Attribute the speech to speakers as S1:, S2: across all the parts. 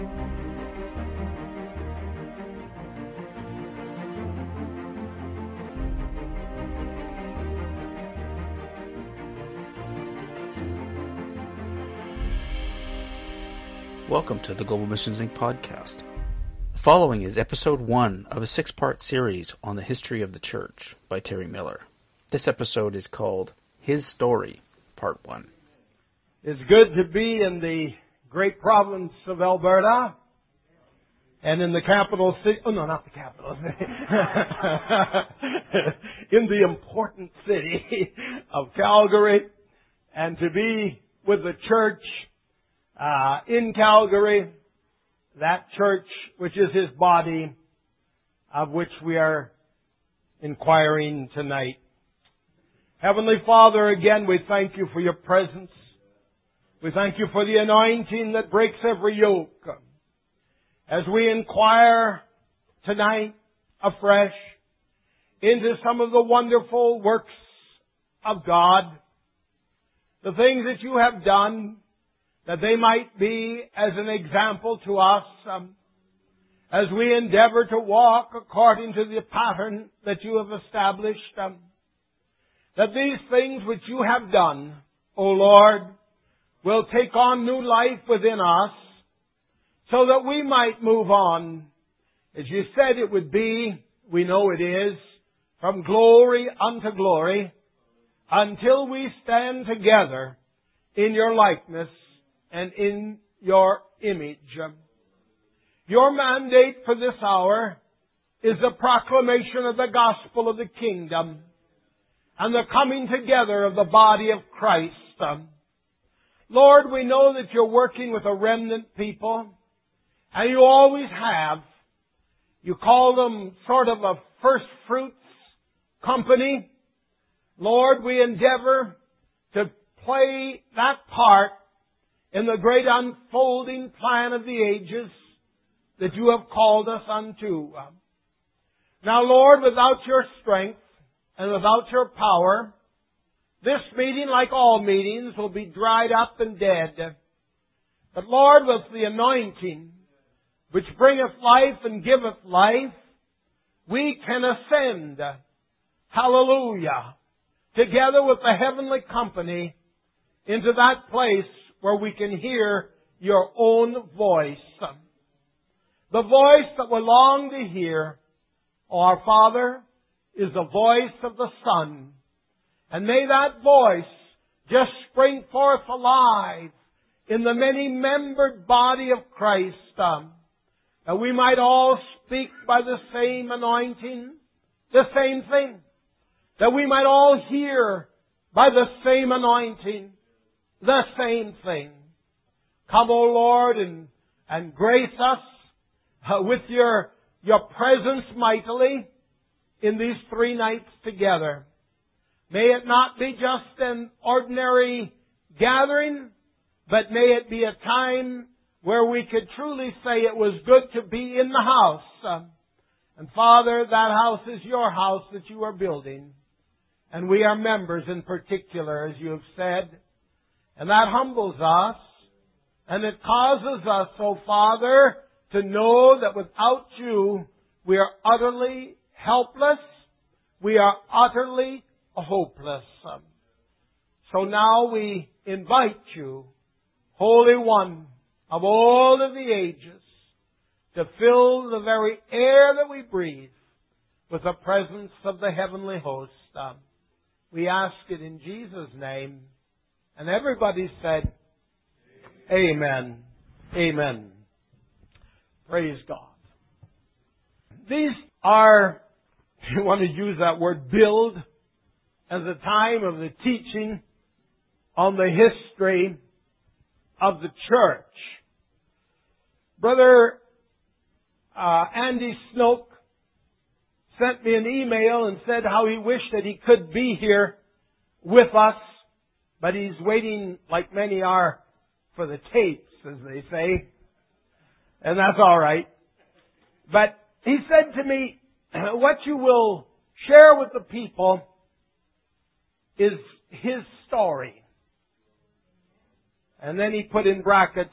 S1: Welcome to the Global Missions Inc. podcast. The following is episode one of a six part series on the history of the church by Terry Miller. This episode is called His Story, Part One.
S2: It's good to be in the great province of Alberta and in the capital city. Oh, no, not the capital in the important city of Calgary and to be with the church uh, in Calgary, that church which is his body, of which we are inquiring tonight. Heavenly Father, again, we thank you for your presence. We thank you for the anointing that breaks every yoke. As we inquire tonight afresh into some of the wonderful works of God, the things that you have done, that they might be as an example to us um, as we endeavor to walk according to the pattern that you have established. Um, that these things which you have done, O Lord, will take on new life within us so that we might move on. As you said it would be, we know it is, from glory unto glory until we stand together in your likeness and in your image. Your mandate for this hour is the proclamation of the gospel of the kingdom and the coming together of the body of Christ. Lord, we know that you're working with a remnant people, and you always have. You call them sort of a first fruits company. Lord, we endeavor to play that part in the great unfolding plan of the ages that you have called us unto. Now, Lord, without your strength and without your power, this meeting, like all meetings, will be dried up and dead. But Lord, with the anointing, which bringeth life and giveth life, we can ascend, hallelujah, together with the heavenly company into that place where we can hear your own voice. The voice that we long to hear, our Father, is the voice of the Son. And may that voice just spring forth alive in the many membered body of Christ, um, that we might all speak by the same anointing, the same thing, that we might all hear by the same anointing, the same thing. Come, O Lord, and, and grace us uh, with your, your presence mightily in these three nights together. May it not be just an ordinary gathering, but may it be a time where we could truly say it was good to be in the house. And Father, that house is your house that you are building. And we are members in particular, as you have said. And that humbles us. And it causes us, oh Father, to know that without you, we are utterly helpless. We are utterly hopeless. So now we invite you, Holy One of all of the ages, to fill the very air that we breathe with the presence of the heavenly host. Um, we ask it in Jesus' name. And everybody said, Amen. Amen. Praise God. These are, you want to use that word, build, as a time of the teaching on the history of the church. Brother uh, Andy Snoke sent me an email and said how he wished that he could be here with us but he's waiting, like many are, for the tapes, as they say. And that's alright. But he said to me, what you will share with the people is his story. And then he put in brackets,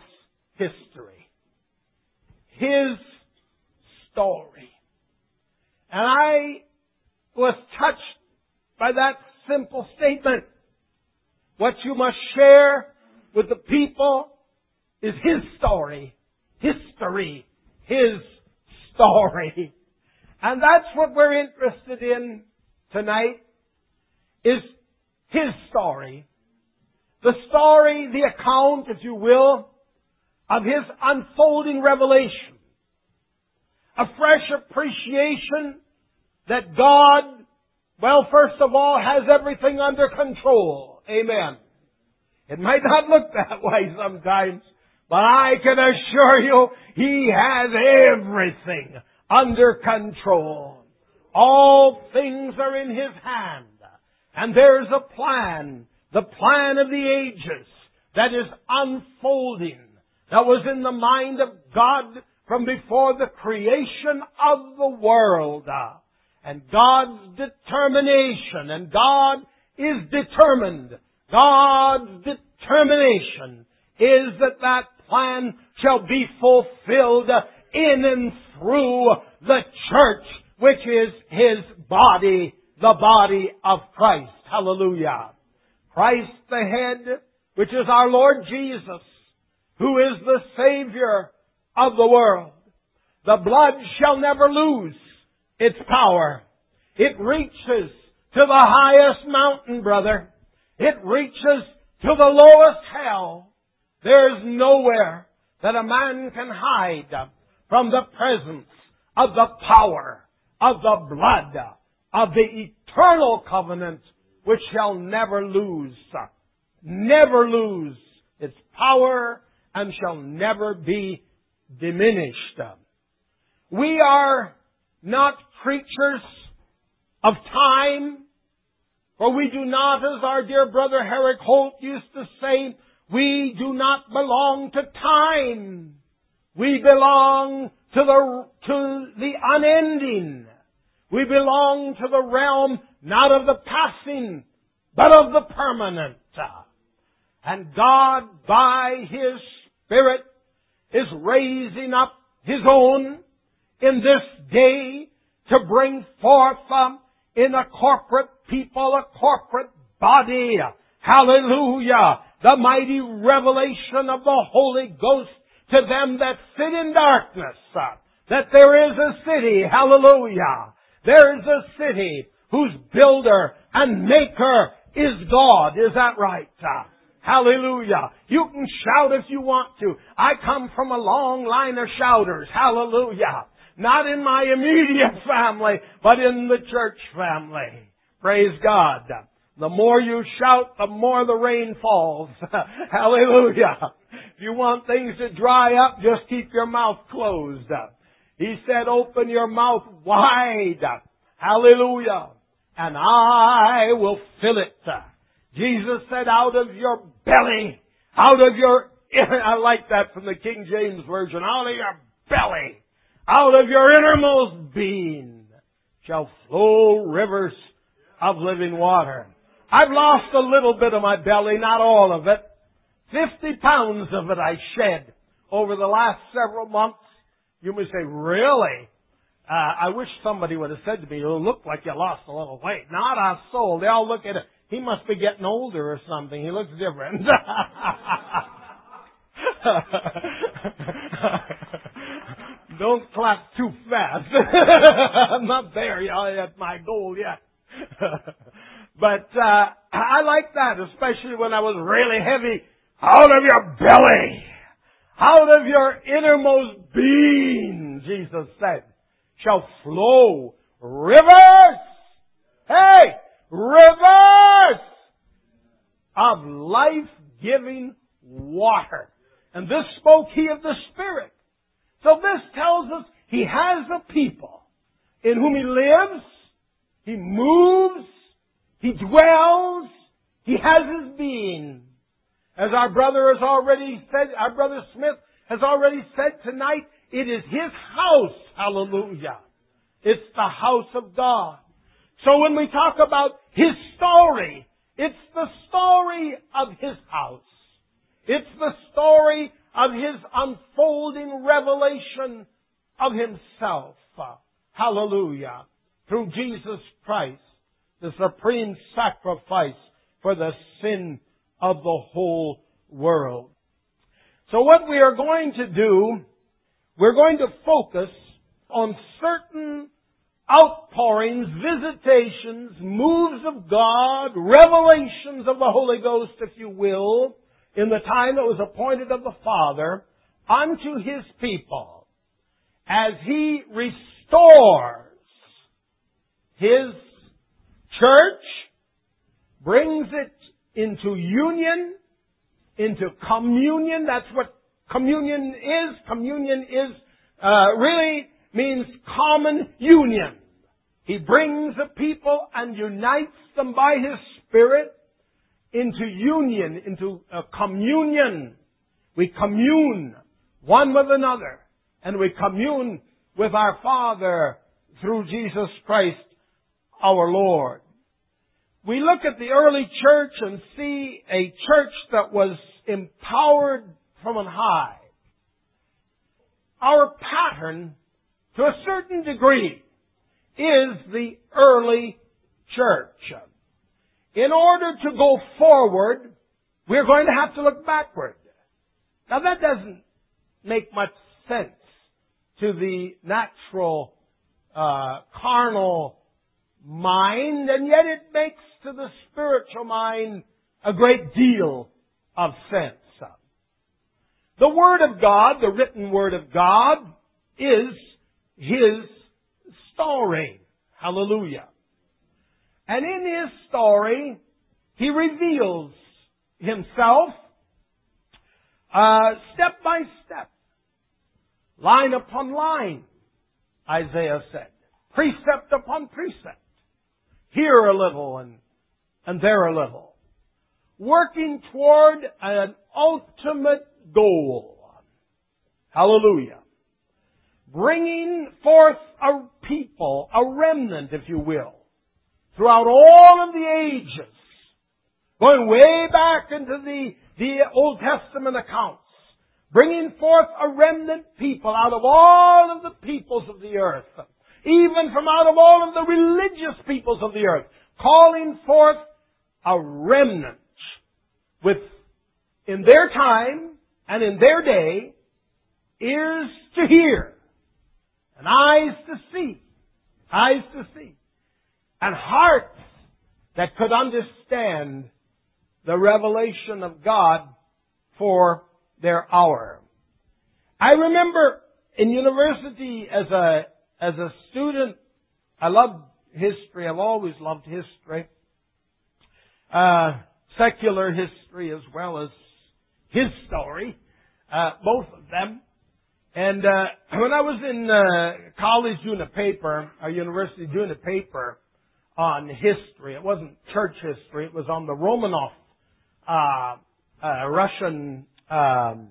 S2: history. His story. And I was touched by that simple statement. What you must share with the people is His story, history, His story. And that's what we're interested in tonight, is His story. The story, the account, if you will, of His unfolding revelation. A fresh appreciation that God, well, first of all, has everything under control. Amen. It might not look that way sometimes, but I can assure you, He has everything under control. All things are in His hand. And there's a plan, the plan of the ages, that is unfolding, that was in the mind of God from before the creation of the world. And God's determination, and God is determined. God's determination is that that plan shall be fulfilled in and through the church, which is His body, the body of Christ. Hallelujah. Christ the head, which is our Lord Jesus, who is the Savior of the world. The blood shall never lose its power. It reaches to the highest mountain, brother. It reaches to the lowest hell. There's nowhere that a man can hide from the presence of the power of the blood of the eternal covenant which shall never lose, never lose its power and shall never be diminished. We are not creatures of time, for we do not, as our dear brother Herrick Holt used to say, we do not belong to time. We belong to the, to the unending. We belong to the realm not of the passing, but of the permanent. And God, by His Spirit, is raising up His own in this day to bring forth um, in a corporate people, a corporate body. Hallelujah. The mighty revelation of the Holy Ghost to them that sit in darkness. Uh, that there is a city. Hallelujah. There is a city whose builder and maker is God. Is that right? Hallelujah. You can shout if you want to. I come from a long line of shouters. Hallelujah. Not in my immediate family, but in the church family. Praise God. The more you shout, the more the rain falls. Hallelujah. If you want things to dry up, just keep your mouth closed. He said, open your mouth wide. Hallelujah. And I will fill it. Jesus said, out of your belly, out of your, I like that from the King James Version, out of your belly, out of your innermost being shall flow rivers of living water. I've lost a little bit of my belly, not all of it. Fifty pounds of it I shed over the last several months. You may say, really? Uh, I wish somebody would have said to me, you look like you lost a little weight. Not a soul. They all look at it. He must be getting older or something. He looks different. Don't clap too fast. I'm not there yet at my goal yet. but uh, I like that, especially when I was really heavy. Out of your belly, out of your innermost being, Jesus said, shall flow rivers. Hey, rivers of life-giving water. And this spoke he of the Spirit. So this tells us he has a people in whom he lives, he moves, he dwells, he has his being. As our brother has already said, our brother Smith has already said tonight, it is his house. Hallelujah. It's the house of God. So when we talk about his story, it's the story of his house. It's the story of His unfolding revelation of Himself. Hallelujah. Through Jesus Christ, the supreme sacrifice for the sin of the whole world. So what we are going to do, we're going to focus on certain outpourings, visitations, moves of God, revelations of the Holy Ghost, if you will, in the time that was appointed of the Father unto His people as He restores His church, brings it into union, into communion. That's what communion is. Communion is uh, really means common union. He brings the people and unites them by His Spirit into union, into a communion. We commune one with another, and we commune with our Father through Jesus Christ our Lord. We look at the early church and see a church that was empowered from on high. Our pattern, to a certain degree, is the early church. In order to go forward, we're going to have to look backward. Now that doesn't make much sense to the natural, uh, carnal mind, and yet it makes to the spiritual mind a great deal of sense. The Word of God, the written Word of God, is His story. Hallelujah. And in His story, He reveals Himself uh, step by step, line upon line, Isaiah said, precept upon precept, here a little and, and there a little, working toward an ultimate goal. Hallelujah. Bringing forth a people, a remnant, if you will, throughout all of the ages, going way back into the, the Old Testament accounts, bringing forth a remnant people out of all of the peoples of the earth, even from out of all of the religious peoples of the earth, calling forth a remnant with, in their time, and in their day, ears to hear, and eyes to see, eyes to see, and hearts that could understand the revelation of God for their hour. I remember in university as a, as a student, I loved history. I've always loved history. Uh, secular history as well as his story, uh, both of them. And uh, when I was in uh, college doing a paper, or university doing a paper on history, it wasn't church history, it was on the Romanov uh, uh, Russian um,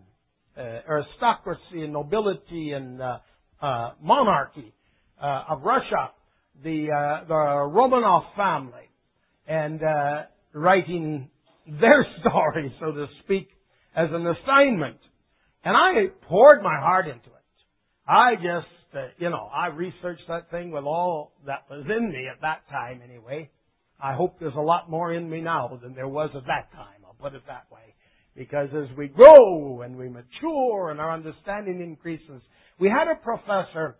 S2: uh, aristocracy and nobility and uh, uh, monarchy uh, of Russia, the uh, the Romanov family, and uh, writing their story, so to speak, as an assignment. And I poured my heart into it. I just, uh, you know, I researched that thing with all that was in me at that time anyway. I hope there's a lot more in me now than there was at that time. I'll put it that way. Because as we grow and we mature and our understanding increases, we had a professor,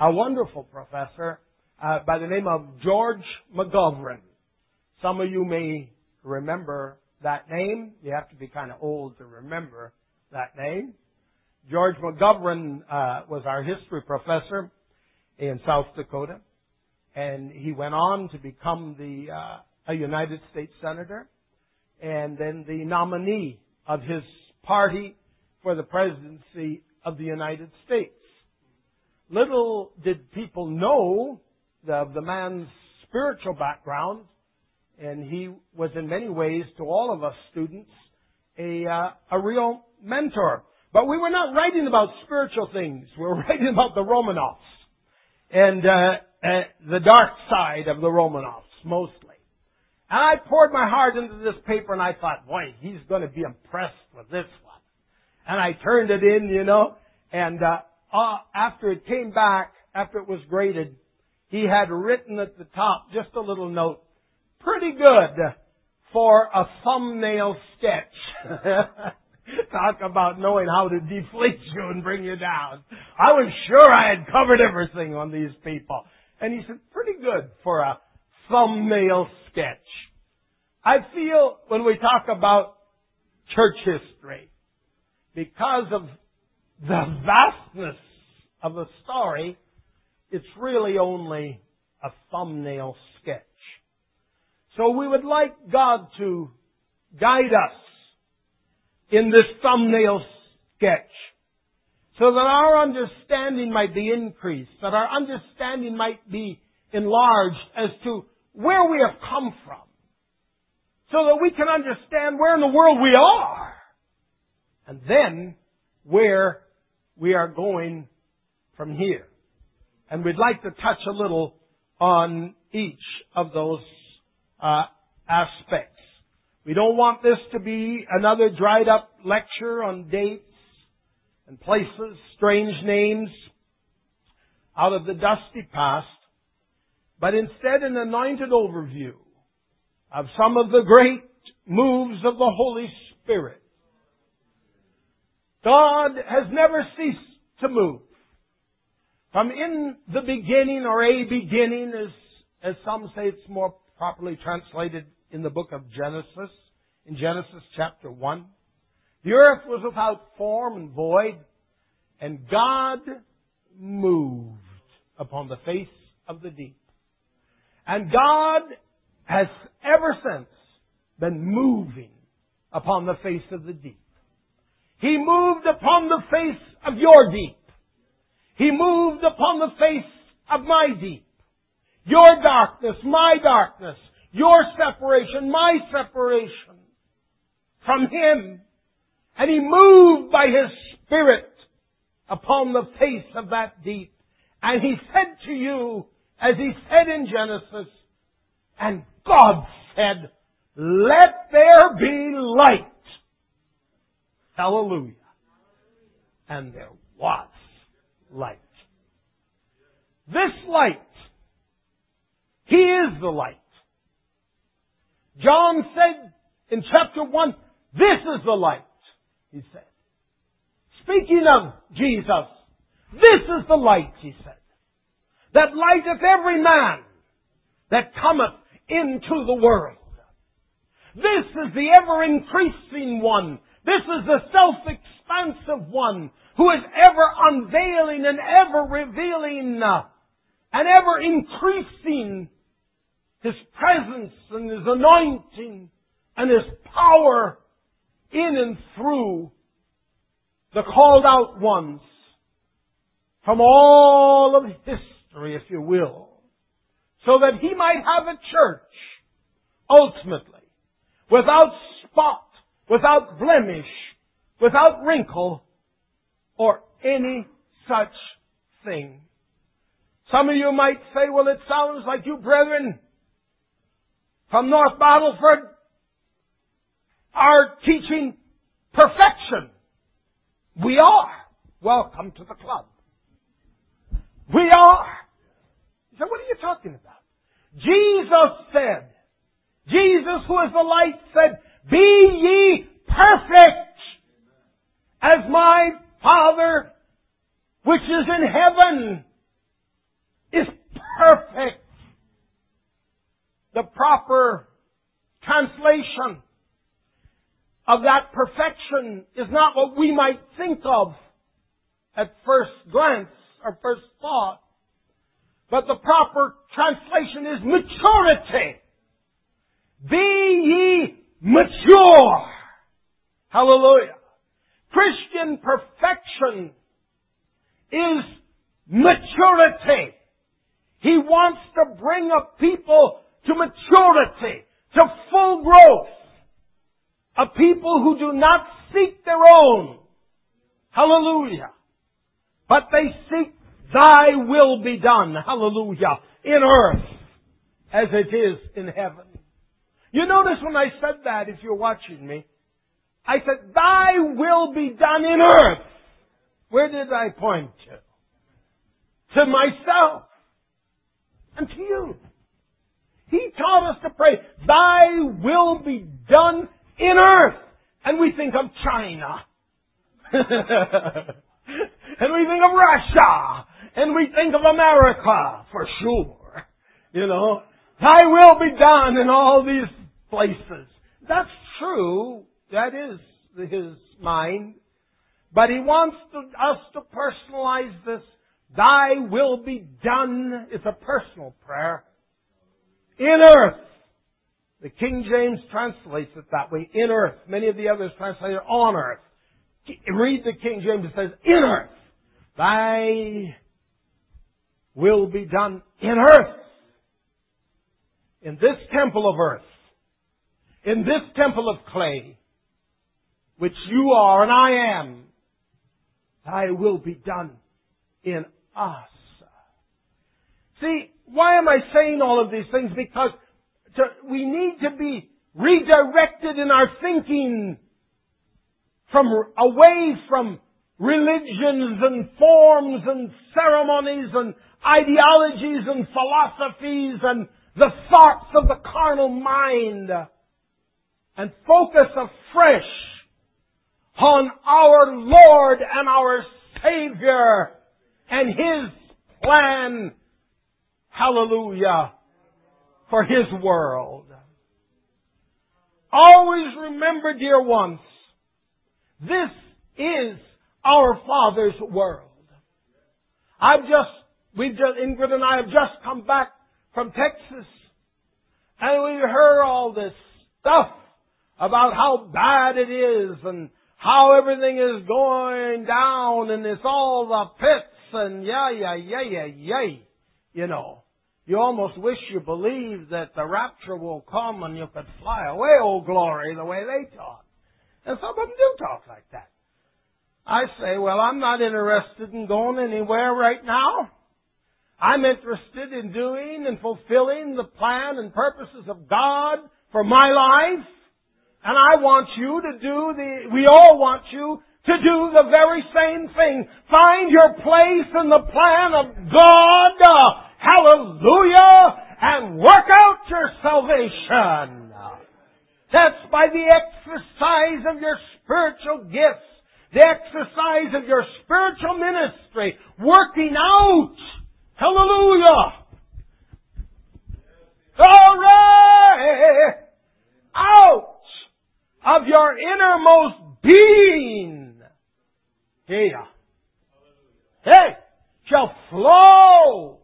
S2: a wonderful professor, uh, by the name of George McGovern. Some of you may remember that name. You have to be kind of old to remember that name. George McGovern uh, was our history professor in South Dakota, and he went on to become the uh, a United States senator, and then the nominee of his party for the presidency of the United States. Little did people know of the man's spiritual background and he was in many ways to all of us students a uh, a real mentor. But we were not writing about spiritual things. We were writing about the Romanovs and uh, uh, the dark side of the Romanovs mostly. And I poured my heart into this paper, and I thought, boy, he's going to be impressed with this one. and I turned it in, you know, and uh, uh, after it came back, after it was graded, he had written at the top just a little note, pretty good for a thumbnail sketch. Talk about knowing how to deflate you and bring you down. I was sure I had covered everything on these people. And he said, pretty good for a thumbnail sketch. I feel when we talk about church history, because of the vastness of the story, it's really only a thumbnail sketch. So we would like God to guide us in this thumbnail sketch so that our understanding might be increased, that our understanding might be enlarged as to where we have come from, so that we can understand where in the world we are, and then where we are going from here. And we'd like to touch a little on each of those uh, aspects. We don't want this to be another dried up lecture on dates and places, strange names out of the dusty past, but instead an anointed overview of some of the great moves of the Holy Spirit. God has never ceased to move. From in the beginning or a beginning, as, as some say it's more properly translated in the book of Genesis, in Genesis chapter 1. The earth was without form and void, and God moved upon the face of the deep. And God has ever since been moving upon the face of the deep. He moved upon the face of your deep. He moved upon the face of my deep. Your darkness, my darkness. Your separation, my separation from Him. And He moved by His Spirit upon the face of that deep. And He said to you, as He said in Genesis, and God said, let there be light. Hallelujah. And there was light. This light, He is the light. John said in chapter 1, this is the light, he said. Speaking of Jesus, this is the light, he said, that lighteth every man that cometh into the world. This is the ever increasing one. This is the self-expansive one who is ever unveiling and ever revealing and ever increasing his presence and his anointing and his power in and through the called out ones from all of history, if you will, so that he might have a church, ultimately, without spot, without blemish, without wrinkle, or any such thing. Some of you might say, well, it sounds like you brethren from North Battleford are teaching perfection. We are. Welcome to the club. We are. You say, what are you talking about? Jesus said, Jesus who is the light said, be ye perfect as my Father which is in heaven is perfect. The proper translation of that perfection is not what we might think of at first glance or first thought, but the proper translation is maturity. Be ye mature. Hallelujah. Christian perfection is maturity. He wants to bring a people to maturity, to full growth. A people who do not seek their own. Hallelujah. But they seek thy will be done. Hallelujah. In earth as it is in heaven. You notice when I said that, if you're watching me, I said, Thy will be done in earth. Where did I point to? To myself and to you. He taught us to pray, Thy will be done in earth. And we think of China. and we think of Russia. And we think of America, for sure. You know, Thy will be done in all these places. That's true. That is His mind. But He wants to, us to personalize this. Thy will be done. It's a personal prayer. In earth. The King James translates it that way. In earth. Many of the others translate it on earth. Read the King James. It says, in earth. Thy will be done in earth. In this temple of earth. In this temple of clay. Which you are and I am. Thy will be done in us. See, why am I saying all of these things? Because to, we need to be redirected in our thinking from away from religions and forms and ceremonies and ideologies and philosophies and the thoughts of the carnal mind and focus afresh on our Lord and our Savior and His plan, hallelujah, for His world. Always remember, dear ones, this is our Father's world. I've just, we've just, Ingrid and I have just come back from Texas, and we heard all this stuff about how bad it is and how everything is going down and it's all the pits and yeah, yeah, yeah, yeah, yeah. You know, you almost wish you believed that the rapture will come and you could fly away, oh glory, the way they talk. And some of them do talk like that. I say, well, I'm not interested in going anywhere right now. I'm interested in doing and fulfilling the plan and purposes of God for my life. And I want you to do the, we all want you to do the very same thing. Find your place in the plan of God. Hallelujah. And work out your salvation. That's by the exercise of your spiritual gifts. The exercise of your spiritual ministry. Working out. Hallelujah. Glory! Of your innermost being Hey, hey, shall flow.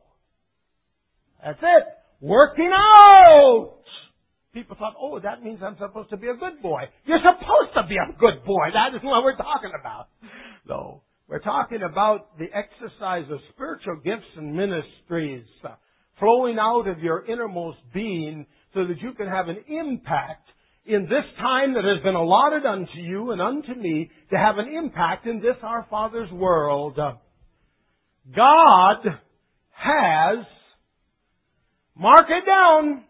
S2: That's it. Working out. People thought, oh, that means I'm supposed to be a good boy. You're supposed to be a good boy. That isn't what we're talking about. No. We're talking about the exercise of spiritual gifts and ministries uh, flowing out of your innermost being so that you can have an impact in this time that has been allotted unto you and unto me to have an impact in this our Father's world. God has, mark it down,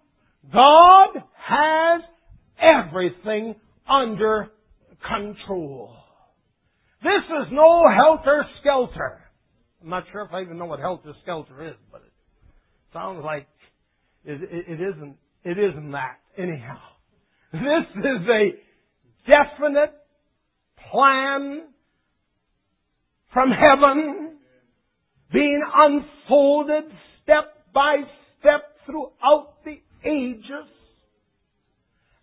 S2: God has everything under control. This is no helter skelter. I'm not sure if I even know what helter skelter is, but it sounds like it, it, it isn't. It isn't that anyhow. This is a definite plan from heaven being unfolded step by step throughout the ages.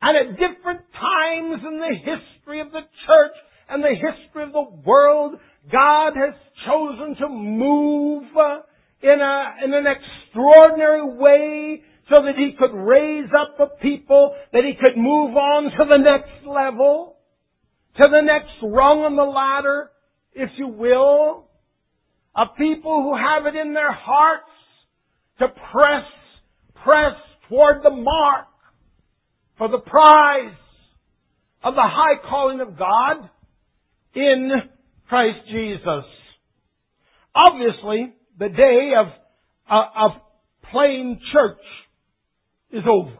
S2: And at different times in the history of the church and the history of the world, God has chosen to move uh, in, a, in an extraordinary way so that he could raise up a people, that he could move on to the next level, to the next rung on the ladder, if you will, of people who have it in their hearts to press, press toward the mark for the prize of the high calling of God in Christ Jesus. Obviously, the day of, uh, of plain church is over.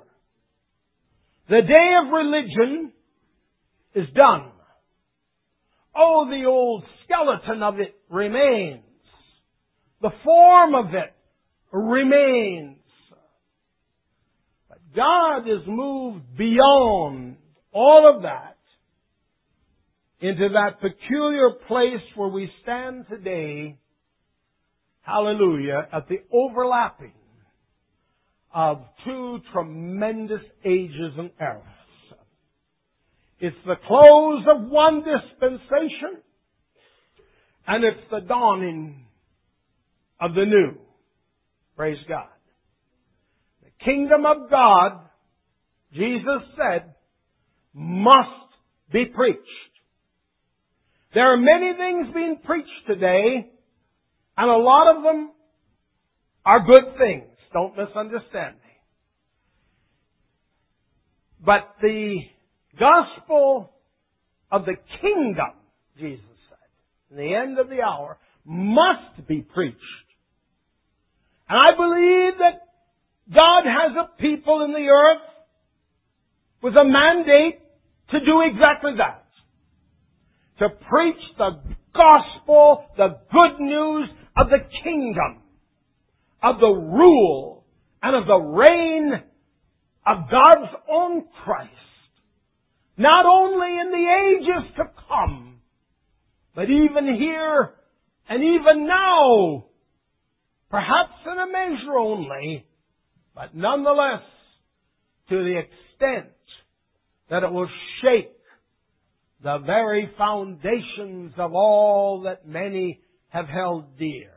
S2: The day of religion is done. oh, the old skeleton of it remains. The form of it remains. But God is moved beyond all of that into that peculiar place where we stand today, hallelujah, at the overlapping of two tremendous ages and eras. It's the close of one dispensation, and it's the dawning of the new. Praise God. The kingdom of God, Jesus said, must be preached. There are many things being preached today, and a lot of them are good things. Don't misunderstand me. But the gospel of the kingdom, Jesus said, in the end of the hour, must be preached. And I believe that God has a people in the earth with a mandate to do exactly that. To preach the gospel, the good news of the kingdom, of the rule, and of the reign of God's own Christ. Not only in the ages to come, but even here and even now, perhaps in a measure only, but nonetheless to the extent that it will shake the very foundations of all that many have held dear.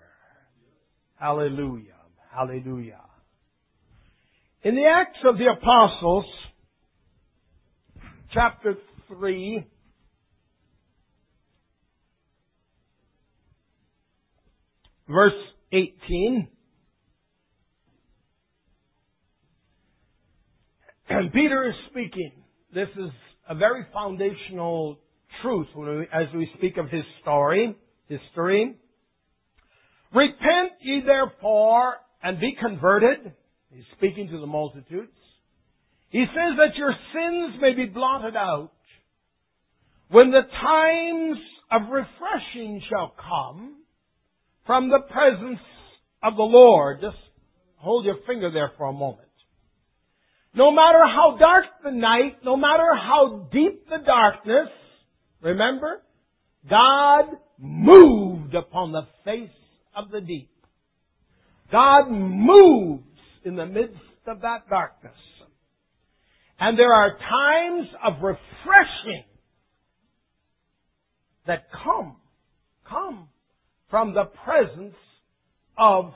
S2: Hallelujah. Hallelujah. In the Acts of the Apostles, chapter 3, verse 18. And Peter is speaking. This is a very foundational truth we, as we speak of his story, history. Repent ye therefore and be converted. He's speaking to the multitudes. He says that your sins may be blotted out when the times of refreshing shall come from the presence of the Lord. Just hold your finger there for a moment. No matter how dark the night, no matter how deep the darkness, remember, God moved upon the face of the deep. God moves in the midst of that darkness. And there are times of refreshing that come, come from the presence of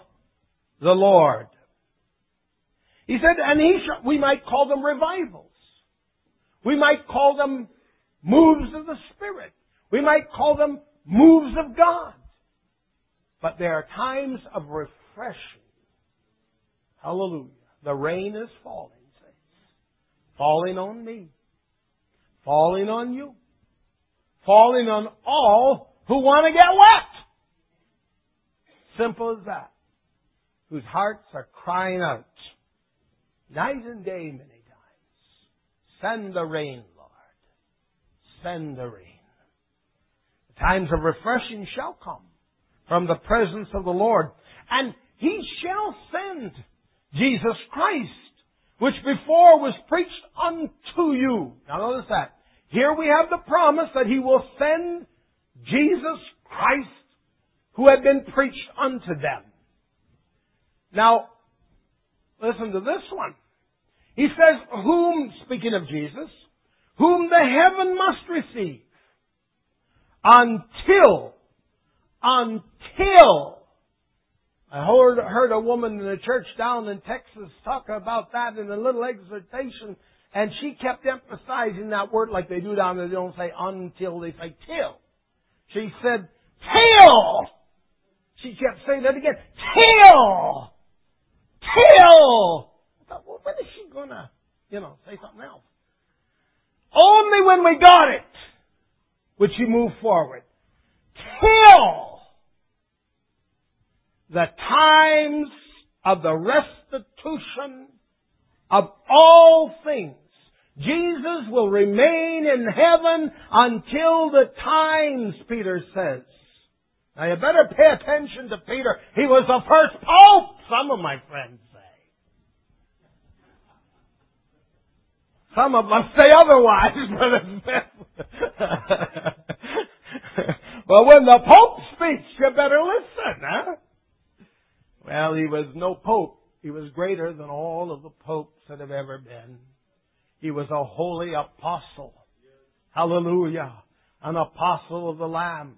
S2: the Lord. He said, and he sh- we might call them revivals. We might call them moves of the Spirit. We might call them moves of God. But there are times of refreshing. Hallelujah. The rain is falling, saints. Falling on me. Falling on you. Falling on all who want to get wet. Simple as that. Whose hearts are crying out. Night and day many times. Send the rain, Lord. Send the rain. The times of refreshing shall come from the presence of the Lord. And He shall send Jesus Christ, which before was preached unto you. Now notice that. Here we have the promise that He will send Jesus Christ who had been preached unto them. Now, listen to this one. He says, whom, speaking of Jesus, whom the heaven must receive until, until, I heard, heard a woman in the church down in Texas talk about that in a little exhortation, and she kept emphasizing that word like they do down there. They don't say until, they say till. She said, till! She kept saying that again, till! Till! I thought, well, when is she gonna, you know, say something else? Only when we got it would she move forward. Till the times of the restitution of all things Jesus will remain in heaven until the times, Peter says. Now you better pay attention to Peter. He was the first pope, some of my friends say. Some of us say otherwise, but but when the Pope speaks, you better listen, huh? Well, he was no Pope. He was greater than all of the popes that have ever been. He was a holy apostle. Hallelujah. An apostle of the Lamb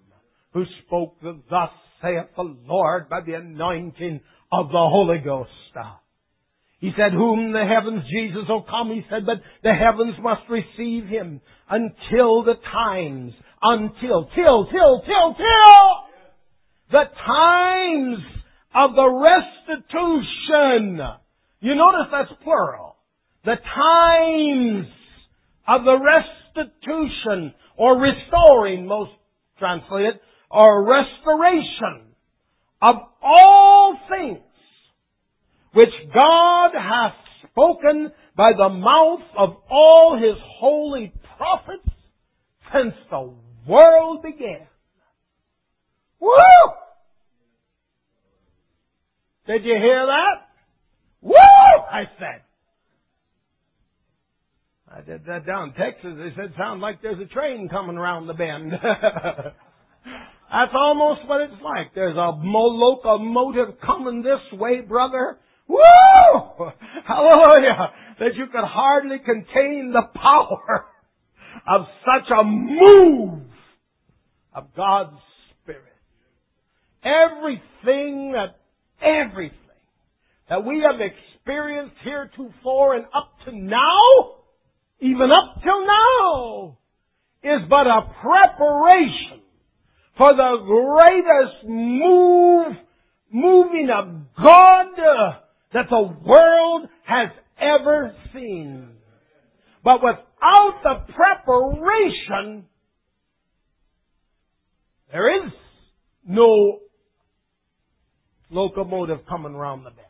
S2: who spoke the thus saith the Lord by the anointing of the Holy Ghost. He said, whom the heavens, Jesus will come, he said, but the heavens must receive him until the times, until, till, till, till, till, the times of the restitution. You notice that's plural. The times of the restitution, or restoring, most translated, or restoration of all things which God hath spoken by the mouth of all his holy prophets since the world began. Woo! Did you hear that? Woo! I said. I did that down in Texas. They said, sound like there's a train coming around the bend. That's almost what it's like. There's a locomotive coming this way, brother. Woo! Hallelujah! That you could hardly contain the power of such a move of God's Spirit. Everything that, everything that we have experienced heretofore and up to now, even up till now, is but a preparation for the greatest move, moving of God that the world has ever seen. But without the preparation, there is no locomotive coming around the bend.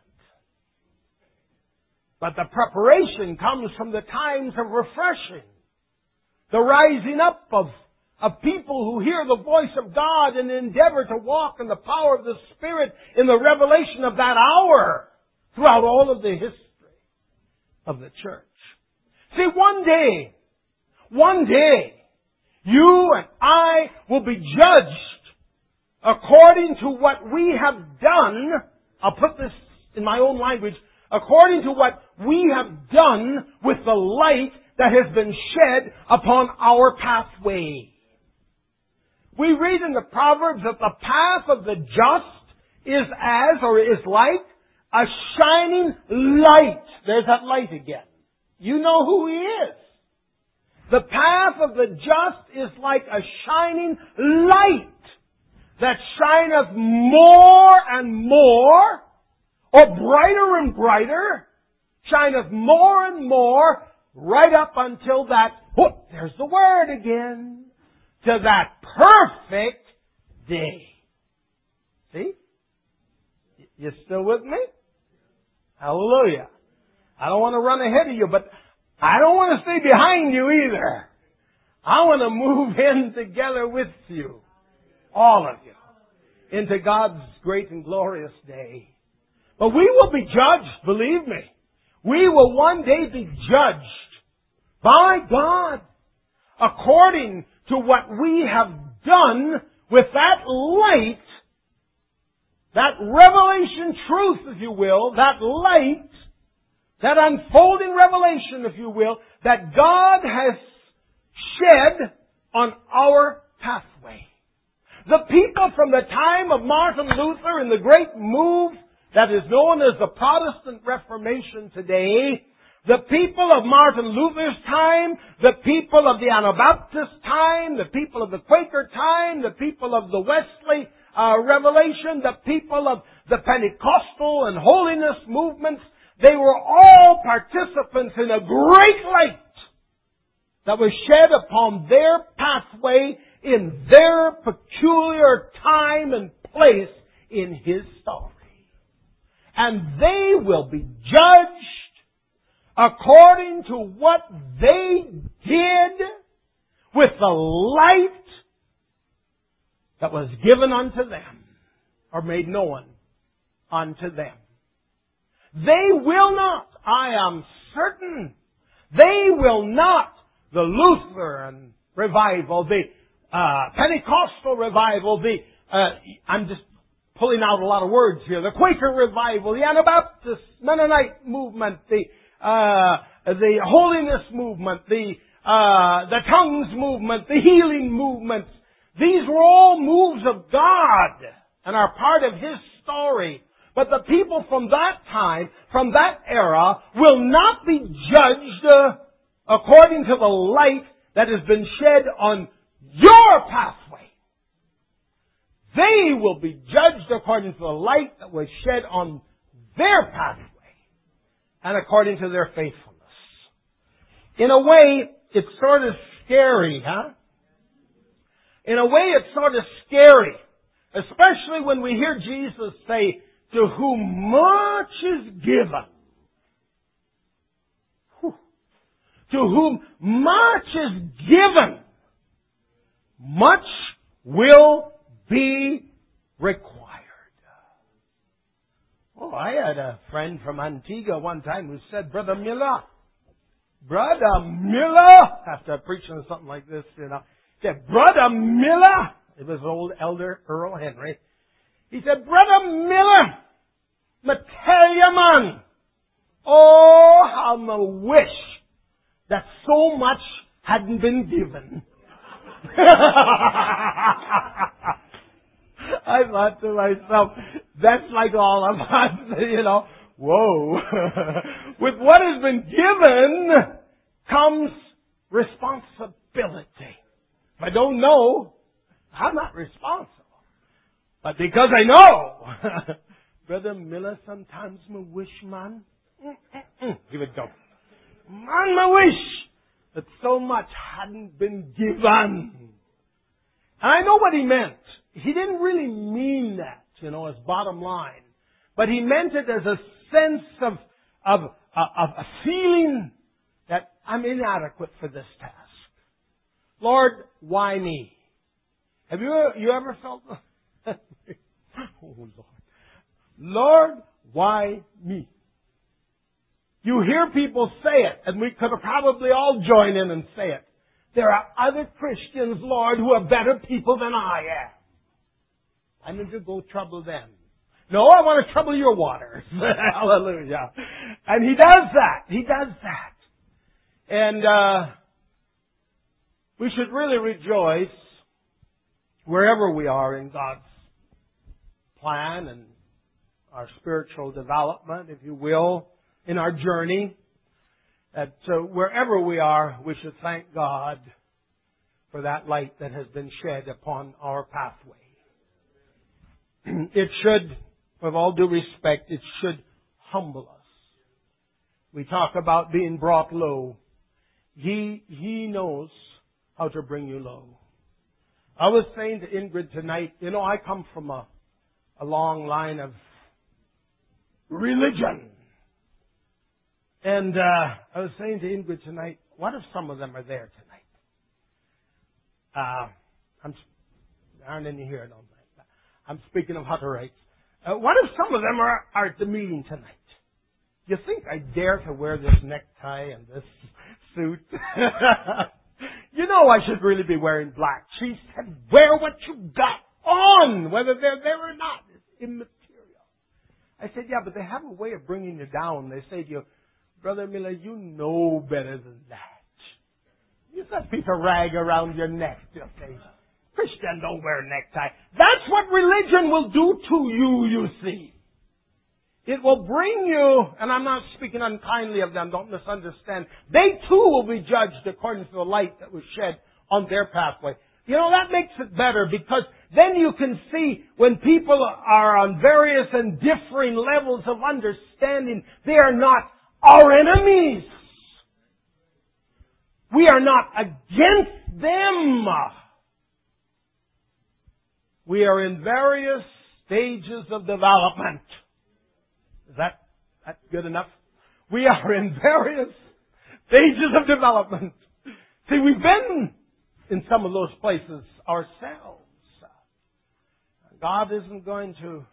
S2: But the preparation comes from the times of refreshing. The rising up of, of people who hear the voice of God and endeavor to walk in the power of the Spirit in the revelation of that hour throughout all of the history of the church. See, one day, one day, you and I will be judged according to what we have done. I'll put this in my own language. According to what we have done with the light that has been shed upon our pathway. We read in the Proverbs that the path of the just is as or is like a shining light. There's that light again. You know who he is. The path of the just is like a shining light that shineth more and more, or brighter and brighter, shineth more and more, right up until that, oh, there's the word again, to that perfect day. See? You still with me? Hallelujah. I don't want to run ahead of you, but I don't want to stay behind you either. I want to move in together with you. All of you. Into God's great and glorious day. But we will be judged, believe me. We will one day be judged by God according to what we have done with that light that revelation truth, if you will, that light, that unfolding revelation, if you will, that God has shed on our pathway. The people from the time of Martin Luther in the great move that is known as the Protestant Reformation today, the people of Martin Luther's time, the people of the Anabaptist time, the people of the Quaker time, the people of the Wesley uh, revelation, the people of the Pentecostal and holiness movements, they were all participants in a great light that was shed upon their pathway in their peculiar time and place in His story. And they will be judged according to what they did with the light that was given unto them or made known unto them. They will not, I am certain, they will not, the Lutheran revival, the uh, Pentecostal revival, the, uh, I'm just pulling out a lot of words here, the Quaker revival, the Anabaptist Mennonite movement, the, uh, the holiness movement, the, uh, the tongues movement, the healing movements. These were all moves of God and are part of His story. But the people from that time, from that era, will not be judged uh, according to the light that has been shed on your pathway. They will be judged according to the light that was shed on their pathway and according to their faithfulness. In a way, it's sort of scary, huh? In a way, it's sort of scary, especially when we hear Jesus say, to whom much is given. Whew. To whom much is given, much will be required. Oh, I had a friend from Antigua one time who said, Brother Miller, Brother Miller, after preaching something like this, you know, said, Brother Miller, it was old elder Earl Henry, he said, Brother Miller, me tell you man, oh, how me wish that so much hadn't been given. I thought to myself, that's like all of us, you know. Whoa. With what has been given comes responsibility. If I don't know, I'm not responsible. But because I know, Brother Miller, sometimes my wish, man, mm, mm, mm. give it go. Man, my wish that so much hadn't been given. And I know what he meant. He didn't really mean that, you know, as bottom line. But he meant it as a sense of, of, of a feeling that I'm inadequate for this task. Lord, why me? Have you, you ever felt, oh Lord. Lord, why me? You hear people say it, and we could probably all join in and say it. There are other Christians, Lord, who are better people than I am. I need to go trouble them. No, I want to trouble your waters. Hallelujah. And he does that. He does that. And uh, we should really rejoice wherever we are in God's plan and our spiritual development, if you will, in our journey. That uh, wherever we are, we should thank God for that light that has been shed upon our pathway. it should, with all due respect, it should humble us. We talk about being brought low. He, he knows how to bring you low. I was saying to Ingrid tonight, you know, I come from a, a long line of religion. And uh, I was saying to Ingrid tonight, what if some of them are there tonight? Uh, I'm, aren't any here, don't I'm speaking of Hutterites. Uh, what if some of them are, are at the meeting tonight? You think I dare to wear this necktie and this suit? you know I should really be wearing black. She said, wear what you got on, whether they're there or not. It's immaterial. I said, yeah, but they have a way of bringing you down. They say to you, Brother Miller, you know better than that. You just piece of rag around your neck. Just say, Christian don't wear a necktie. That's what religion will do to you, you see. It will bring you, and I'm not speaking unkindly of them, don't misunderstand. They too will be judged according to the light that was shed on their pathway. You know, that makes it better because then you can see when people are on various and differing levels of understanding, they are not our enemies. We are not against them. We are in various stages of development. Is that, that good enough? We are in various stages of development. See, we've been in some of those places ourselves. God isn't going to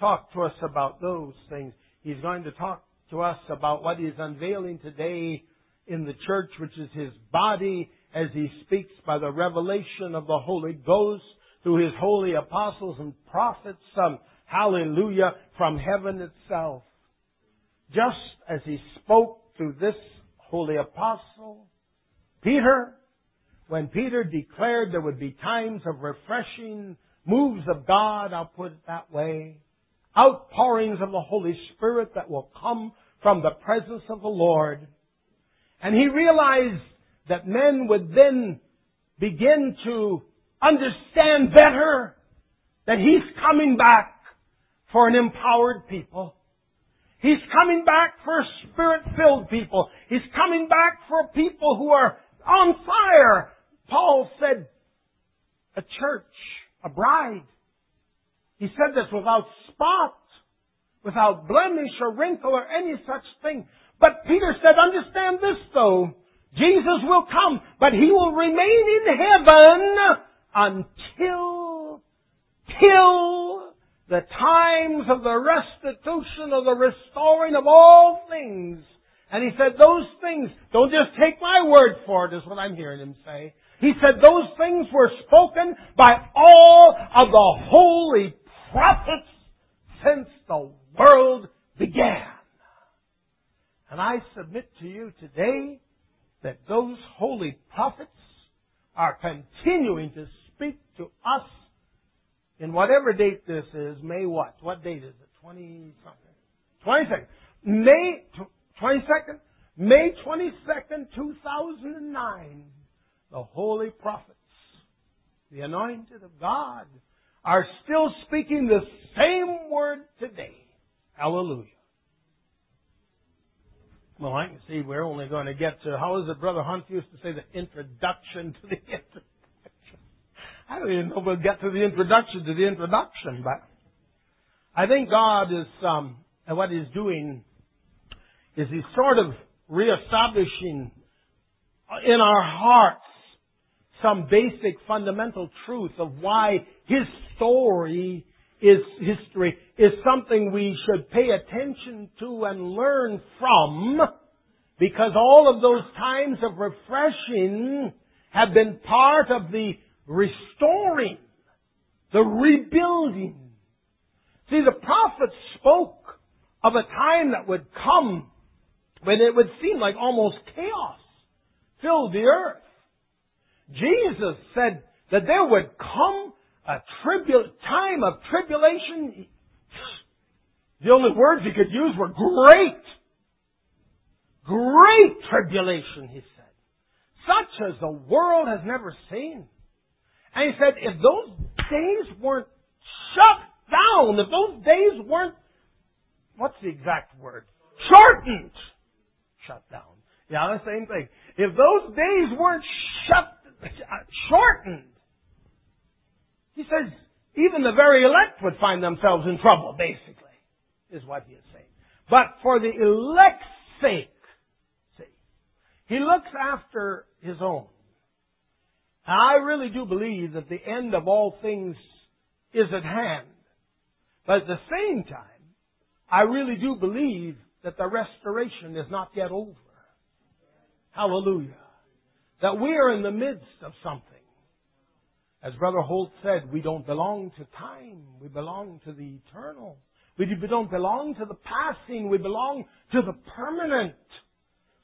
S2: talk to us about those things. He's going to talk to us about what He's unveiling today in the church, which is His body, as He speaks by the revelation of the Holy Ghost through His holy apostles and prophets. Um, hallelujah, from heaven itself. Just as He spoke through this holy apostle, Peter, when Peter declared there would be times of refreshing moves of God, I'll put it that way, outpourings of the Holy Spirit that will come from the presence of the Lord. And he realized that men would then begin to understand better that he's coming back for an empowered people. He's coming back for spirit-filled people. He's coming back for people who are on fire. Paul said, a church, a bride. He said this without spot, without blemish or wrinkle or any such thing. But Peter said, understand this though. Jesus will come, but he will remain in heaven until, till the times of the restitution of the restoring of all things. And he said, those things, don't just take my word for it, is what I'm hearing him say. He said those things were spoken by all of the holy prophets since the world began. And I submit to you today that those holy prophets are continuing to speak to us in whatever date this is. May what? What date is it? 20 something. 22nd. May 22nd? May 22nd, 2009 the holy prophets, the anointed of God, are still speaking the same word today. Hallelujah. Well, I can see we're only going to get to, how is it Brother Hunt used to say, the introduction to the introduction. I don't even know if we'll get to the introduction to the introduction, but I think God is, um, what He's doing is He's sort of reestablishing in our hearts some basic fundamental truth of why his story is history is something we should pay attention to and learn from because all of those times of refreshing have been part of the restoring, the rebuilding. See, the prophets spoke of a time that would come when it would seem like almost chaos filled the earth. Jesus said that there would come a tribu- time of tribulation. The only words he could use were great. Great tribulation, he said. Such as the world has never seen. And he said, if those days weren't shut down, if those days weren't, what's the exact word? Shortened. Shut down. Yeah, the same thing. If those days weren't shut uh, shortened. He says, even the very elect would find themselves in trouble, basically, is what he is saying. But for the elect's sake, see, he looks after his own. And I really do believe that the end of all things is at hand. But at the same time, I really do believe that the restoration is not yet over. Hallelujah that we are in the midst of something. As Brother Holt said, we don't belong to time. We belong to the eternal. We don't belong to the passing. We belong to the permanent.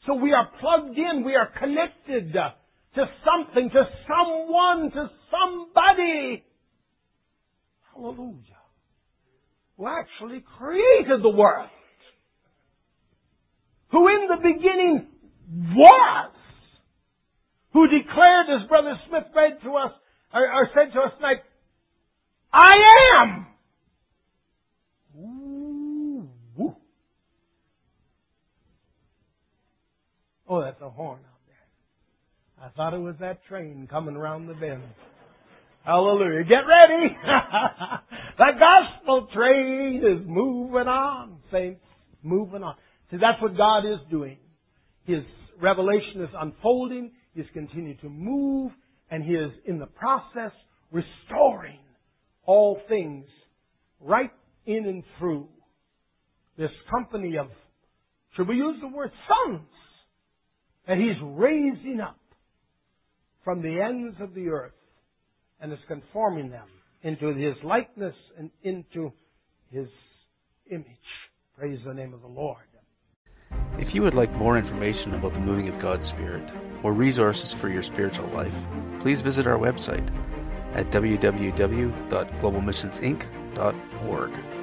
S2: So we are plugged in. We are connected to something, to someone, to somebody. Hallelujah. Who actually created the world. Who in the beginning was who declared, as Brother Smith read to us, or, or said to us tonight, I am. Ooh. Oh, that's a horn out there. I thought it was that train coming around the bend. Hallelujah. Get ready. the gospel train is moving on, saints. Moving on. See, that's what God is doing. His revelation is unfolding. He's continuing to move, and He is in the process restoring all things right in and through this company of, should we use the word sons, that He's raising up from the ends of the earth and is conforming them into His likeness and into His image. Praise the name of the Lord.
S1: If you would like more information about the moving of God's Spirit or resources for your spiritual life, please visit our website at www.globalmissionsinc.org.